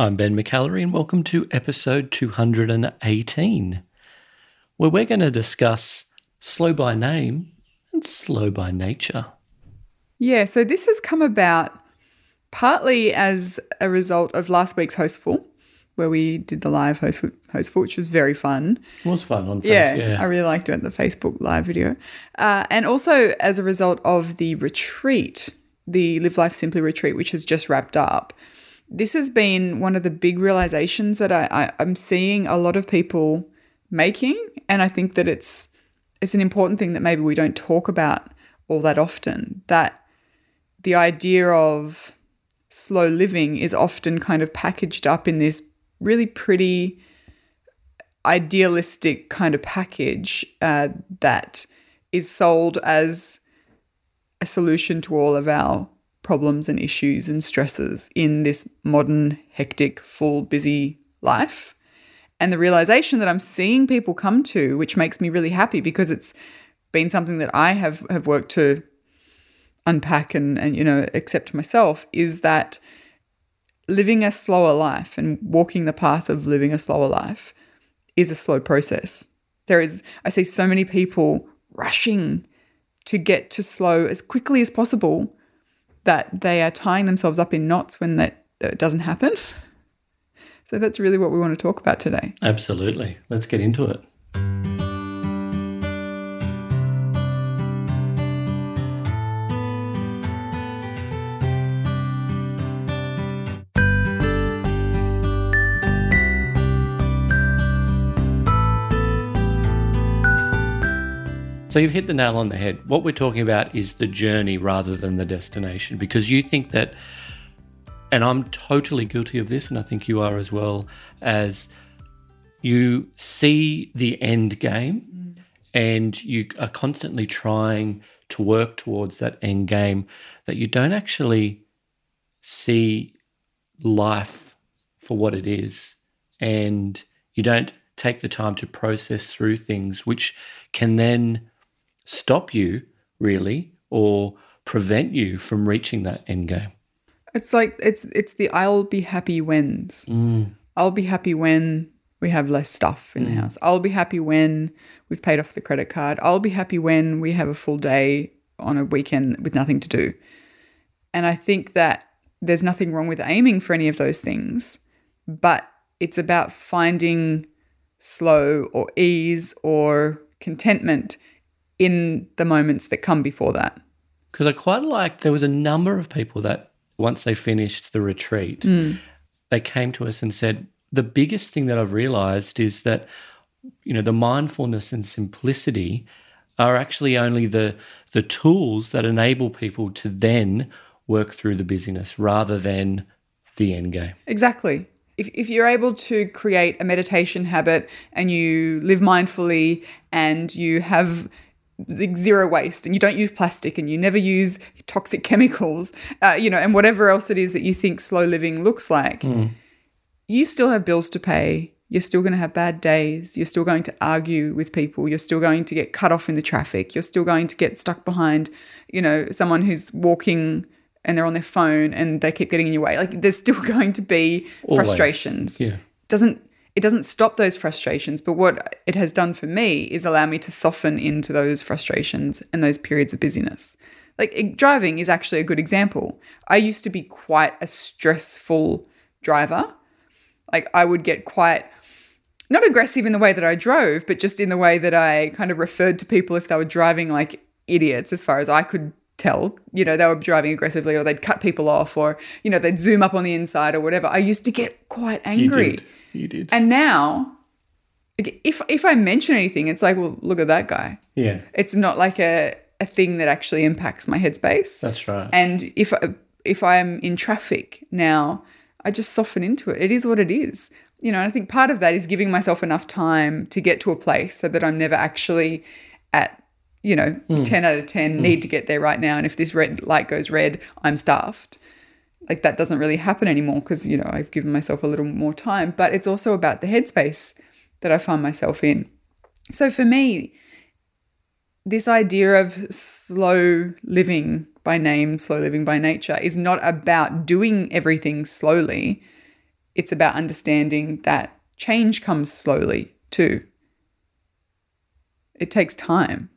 I'm Ben McAlary, and welcome to episode 218, where we're going to discuss slow by name and slow by nature. Yeah, so this has come about partly as a result of last week's Hostful, where we did the live host Hostful, which was very fun. It was fun on Yeah, Facebook. Yeah, I really liked doing the Facebook live video. Uh, and also as a result of the retreat, the Live Life Simply retreat, which has just wrapped up. This has been one of the big realizations that I, I, I'm seeing a lot of people making. And I think that it's it's an important thing that maybe we don't talk about all that often. That the idea of slow living is often kind of packaged up in this really pretty idealistic kind of package uh, that is sold as a solution to all of our problems and issues and stresses in this modern, hectic, full, busy life. And the realization that I'm seeing people come to, which makes me really happy because it's been something that I have, have worked to unpack and, and you know accept myself, is that living a slower life and walking the path of living a slower life is a slow process. There is, I see so many people rushing to get to slow as quickly as possible that they are tying themselves up in knots when that doesn't happen. So that's really what we want to talk about today. absolutely. Let's get into it. So you've hit the nail on the head. What we're talking about is the journey rather than the destination because you think that and I'm totally guilty of this and I think you are as well as you see the end game mm. and you are constantly trying to work towards that end game that you don't actually see life for what it is and you don't take the time to process through things which can then stop you really or prevent you from reaching that end game It's like it's it's the I'll be happy wins. Mm. I'll be happy when we have less stuff in the mm. house. I'll be happy when we've paid off the credit card. I'll be happy when we have a full day on a weekend with nothing to do. And I think that there's nothing wrong with aiming for any of those things, but it's about finding slow or ease or contentment in the moments that come before that. because I quite like there was a number of people that once they finished the retreat, hmm. they came to us and said the biggest thing that I've realized is that you know the mindfulness and simplicity are actually only the the tools that enable people to then work through the busyness rather than the end game. Exactly. If, if you're able to create a meditation habit and you live mindfully and you have like zero waste and you don't use plastic and you never use toxic chemicals, uh, you know, and whatever else it is that you think slow living looks like, you still have bills to pay. You're still going to have bad days. You're still going to argue with people. You're still going to get cut off in the traffic. You're still going to get stuck behind, you know, someone who's walking and they're on their phone and they keep getting in your way. Like there's still going to be Always. frustrations. Yeah. Doesn't it doesn't stop those frustrations, but what it has done for me is allow me to soften into those frustrations and those periods of busyness. Like it- driving is actually a good example. I used to be quite a stressful driver. Like I would get quite not aggressive in the way that I drove, but just in the way that I kind of referred to people if they were driving like idiots, as far as I could tell. You know, they were driving aggressively or they'd cut people off or, you know, they'd zoom up on the inside or whatever. I used to get quite angry. You did. And now, if if I mention anything, it's like, well, look at that guy. yeah. It's not like a, a thing that actually impacts my headspace. That's right. And if if I'm in traffic now, I just soften into it. It is what it is. You know, I think part of that is giving myself enough time to get to a place so that I'm never actually at, you know, hmm. 10 out of 10 hmm. need to get there right now. And if this red light goes red, I'm stuffed. Like that doesn't really happen anymore because, you know, I've given myself a little more time. But it's also about the headspace that I find myself in. So for me, this idea of slow living by name, slow living by nature, is not about doing everything slowly. it's about understanding that change comes slowly too. It takes time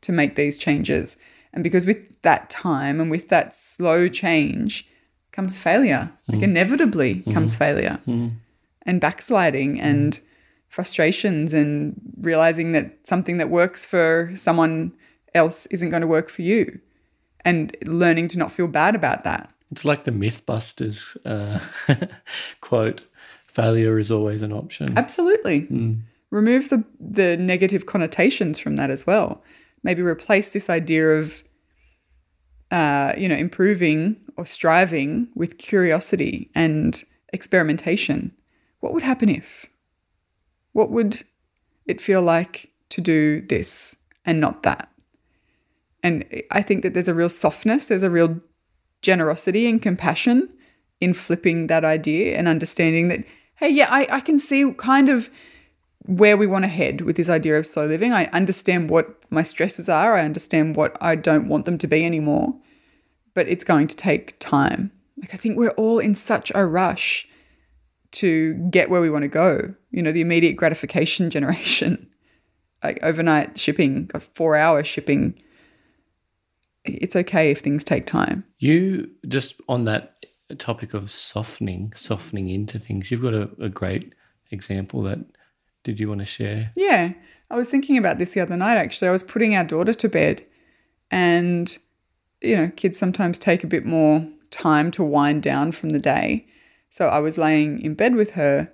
to make these changes. And because with that time and with that slow change comes failure, like mm. inevitably mm. comes failure mm. and backsliding and frustrations and realizing that something that works for someone else isn't going to work for you and learning to not feel bad about that. It's like the Mythbusters uh, quote failure is always an option. Absolutely. Remove the the negative connotations from that as well. Maybe replace this idea of uh, you know, improving or striving with curiosity and experimentation. What would happen if? What would it feel like to do this and not that? And I think that there's a real softness, there's a real generosity and compassion in flipping that idea and understanding that, hey, yeah, I, I can see kind of where we want to head with this idea of slow living. I understand what my stresses are, I understand what I don't want them to be anymore, but it's going to take time. Like, I think we're all in such a rush to get where we want to go. You know, the immediate gratification generation, like overnight shipping, four hour shipping. It's okay if things take time. You just on that topic of softening, softening into things. You've got a, a great example that. Did you want to share? Yeah. I was thinking about this the other night actually. I was putting our daughter to bed and you know, kids sometimes take a bit more time to wind down from the day. So I was laying in bed with her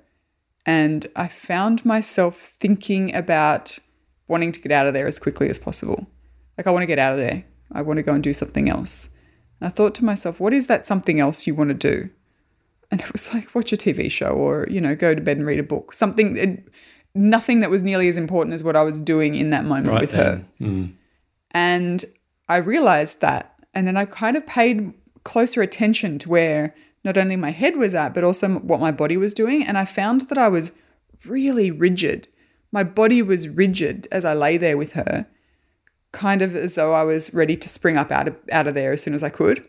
and I found myself thinking about wanting to get out of there as quickly as possible. Like I want to get out of there. I want to go and do something else. And I thought to myself, what is that something else you want to do? And it was like watch a TV show or, you know, go to bed and read a book. Something it, nothing that was nearly as important as what I was doing in that moment with her. Mm. And I realized that. And then I kind of paid closer attention to where not only my head was at, but also what my body was doing. And I found that I was really rigid. My body was rigid as I lay there with her, kind of as though I was ready to spring up out of, out of there as soon as I could.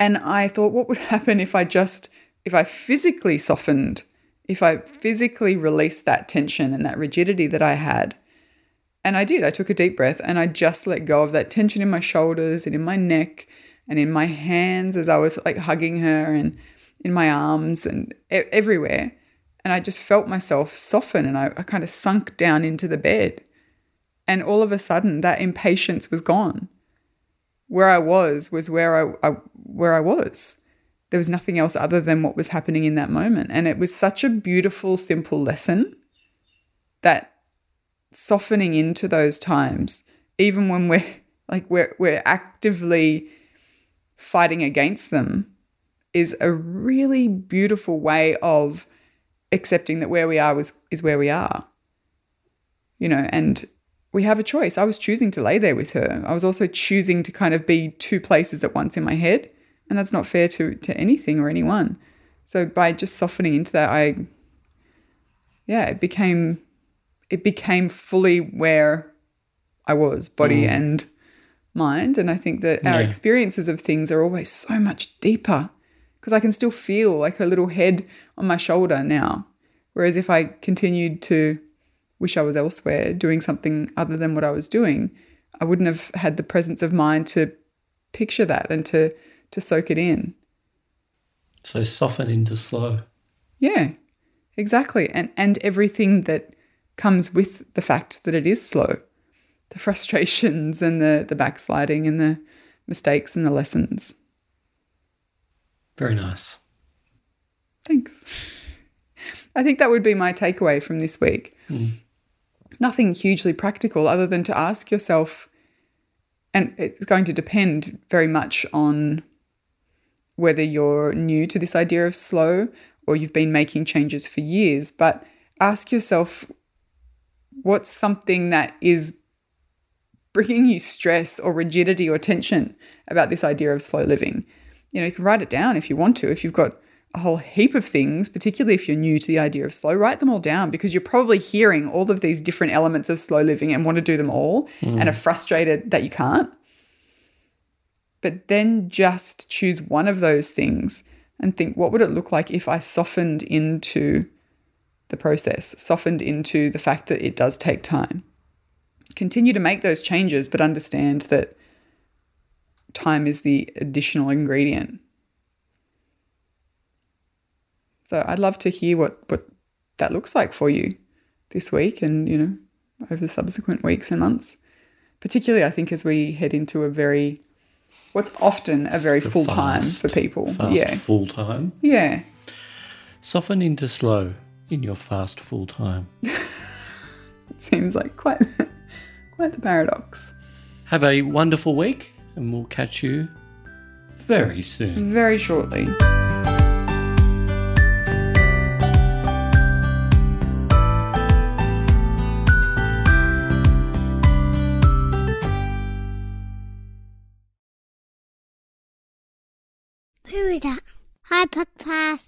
And I thought, what would happen if I just, if I physically softened if I physically released that tension and that rigidity that I had. And I did. I took a deep breath and I just let go of that tension in my shoulders and in my neck and in my hands as I was like hugging her and in my arms and everywhere. And I just felt myself soften and I, I kind of sunk down into the bed. And all of a sudden, that impatience was gone. Where I was was where I, I where I was there was nothing else other than what was happening in that moment. And it was such a beautiful, simple lesson that softening into those times, even when we're like we're we're actively fighting against them, is a really beautiful way of accepting that where we are was is where we are. You know, and we have a choice. I was choosing to lay there with her. I was also choosing to kind of be two places at once in my head and that's not fair to to anything or anyone. So by just softening into that, I yeah, it became it became fully where I was, body mm. and mind. And I think that our yeah. experiences of things are always so much deeper because I can still feel like a little head on my shoulder now. Whereas if I continued to wish I was elsewhere doing something other than what I was doing, I wouldn't have had the presence of mind to picture that and to to soak it in. So soften into slow. Yeah, exactly. And and everything that comes with the fact that it is slow. The frustrations and the, the backsliding and the mistakes and the lessons. Very nice. Thanks. I think that would be my takeaway from this week. Mm. Nothing hugely practical other than to ask yourself, and it's going to depend very much on whether you're new to this idea of slow or you've been making changes for years, but ask yourself what's something that is bringing you stress or rigidity or tension about this idea of slow living. You know, you can write it down if you want to. If you've got a whole heap of things, particularly if you're new to the idea of slow, write them all down because you're probably hearing all of these different elements of slow living and want to do them all mm. and are frustrated that you can't but then just choose one of those things and think, what would it look like if I softened into the process, softened into the fact that it does take time? Continue to make those changes, but understand that time is the additional ingredient. So I'd love to hear what, what that looks like for you this week and, you know, over the subsequent weeks and months. Particularly, I think, as we head into a very, what's often a very full time for people. Fast yeah. full time. Yeah. Soften into slow in your fast full time. It seems like quite, quite the paradox. Have a wonderful week, and we'll catch you very soon. Very shortly. Hi, Podcast.